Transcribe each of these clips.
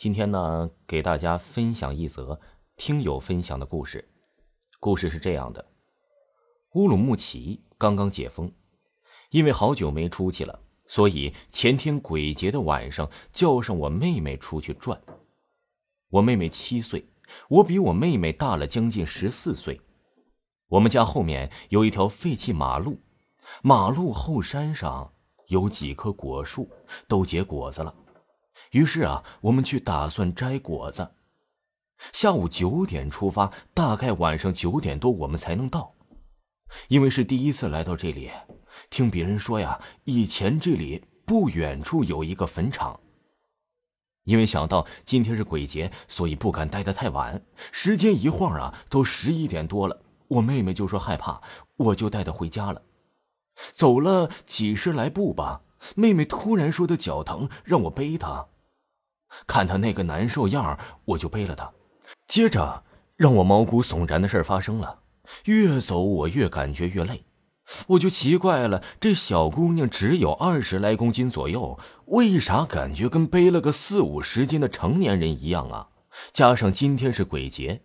今天呢，给大家分享一则听友分享的故事。故事是这样的：乌鲁木齐刚刚解封，因为好久没出去了，所以前天鬼节的晚上叫上我妹妹出去转。我妹妹七岁，我比我妹妹大了将近十四岁。我们家后面有一条废弃马路，马路后山上有几棵果树，都结果子了。于是啊，我们去打算摘果子。下午九点出发，大概晚上九点多我们才能到。因为是第一次来到这里，听别人说呀，以前这里不远处有一个坟场。因为想到今天是鬼节，所以不敢待得太晚。时间一晃啊，都十一点多了。我妹妹就说害怕，我就带她回家了。走了几十来步吧，妹妹突然说她脚疼，让我背她。看她那个难受样我就背了她。接着，让我毛骨悚然的事发生了。越走我越感觉越累，我就奇怪了：这小姑娘只有二十来公斤左右，为啥感觉跟背了个四五十斤的成年人一样啊？加上今天是鬼节，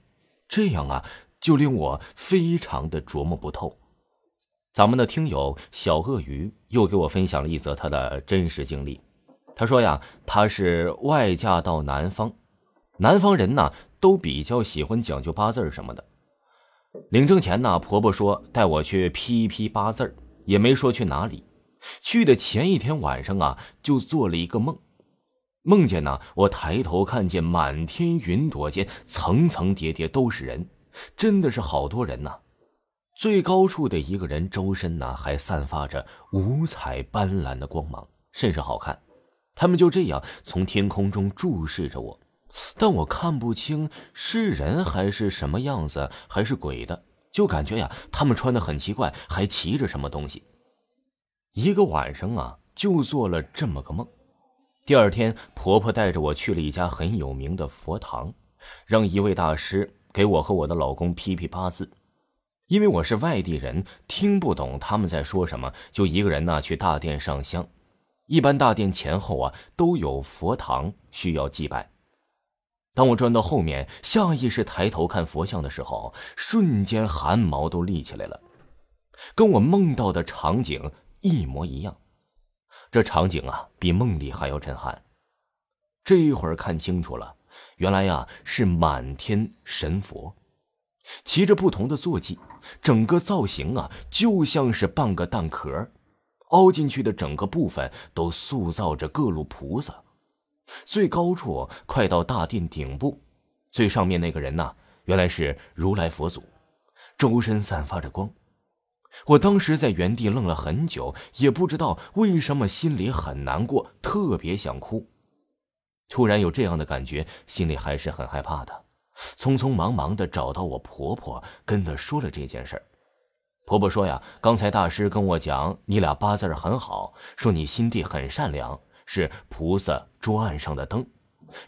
这样啊，就令我非常的琢磨不透。咱们的听友小鳄鱼又给我分享了一则他的真实经历。他说呀，他是外嫁到南方，南方人呢都比较喜欢讲究八字什么的。领证前呢，婆婆说带我去批一批八字也没说去哪里。去的前一天晚上啊，就做了一个梦，梦见呢，我抬头看见满天云朵间层层叠叠都是人，真的是好多人呐。最高处的一个人周身呢还散发着五彩斑斓的光芒，甚是好看。他们就这样从天空中注视着我，但我看不清是人还是什么样子，还是鬼的，就感觉呀，他们穿的很奇怪，还骑着什么东西。一个晚上啊，就做了这么个梦。第二天，婆婆带着我去了一家很有名的佛堂，让一位大师给我和我的老公批批八字。因为我是外地人，听不懂他们在说什么，就一个人呢去大殿上香。一般大殿前后啊都有佛堂需要祭拜。当我转到后面，下意识抬头看佛像的时候，瞬间汗毛都立起来了，跟我梦到的场景一模一样。这场景啊比梦里还要震撼。这一会儿看清楚了，原来呀是满天神佛，骑着不同的坐骑，整个造型啊就像是半个蛋壳。凹进去的整个部分都塑造着各路菩萨，最高处快到大殿顶部，最上面那个人呐，原来是如来佛祖，周身散发着光。我当时在原地愣了很久，也不知道为什么，心里很难过，特别想哭。突然有这样的感觉，心里还是很害怕的，匆匆忙忙的找到我婆婆，跟她说了这件事儿。婆婆说呀，刚才大师跟我讲，你俩八字很好，说你心地很善良，是菩萨桌案上的灯，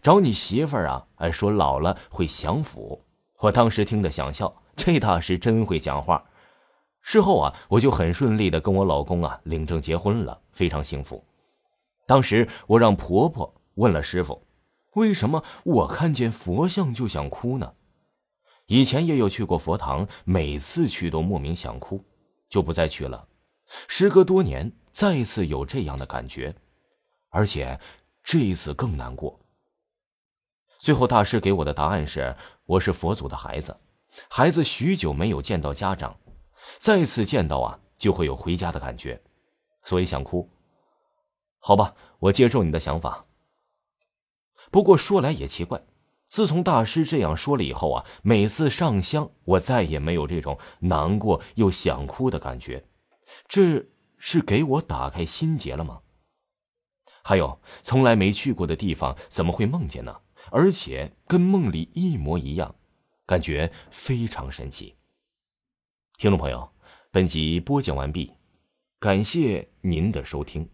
找你媳妇儿啊，哎，说老了会享福。我当时听得想笑，这大师真会讲话。事后啊，我就很顺利的跟我老公啊领证结婚了，非常幸福。当时我让婆婆问了师傅，为什么我看见佛像就想哭呢？以前也有去过佛堂，每次去都莫名想哭，就不再去了。时隔多年，再次有这样的感觉，而且这一次更难过。最后大师给我的答案是：我是佛祖的孩子，孩子许久没有见到家长，再次见到啊，就会有回家的感觉，所以想哭。好吧，我接受你的想法。不过说来也奇怪。自从大师这样说了以后啊，每次上香，我再也没有这种难过又想哭的感觉，这是给我打开心结了吗？还有，从来没去过的地方怎么会梦见呢？而且跟梦里一模一样，感觉非常神奇。听众朋友，本集播讲完毕，感谢您的收听。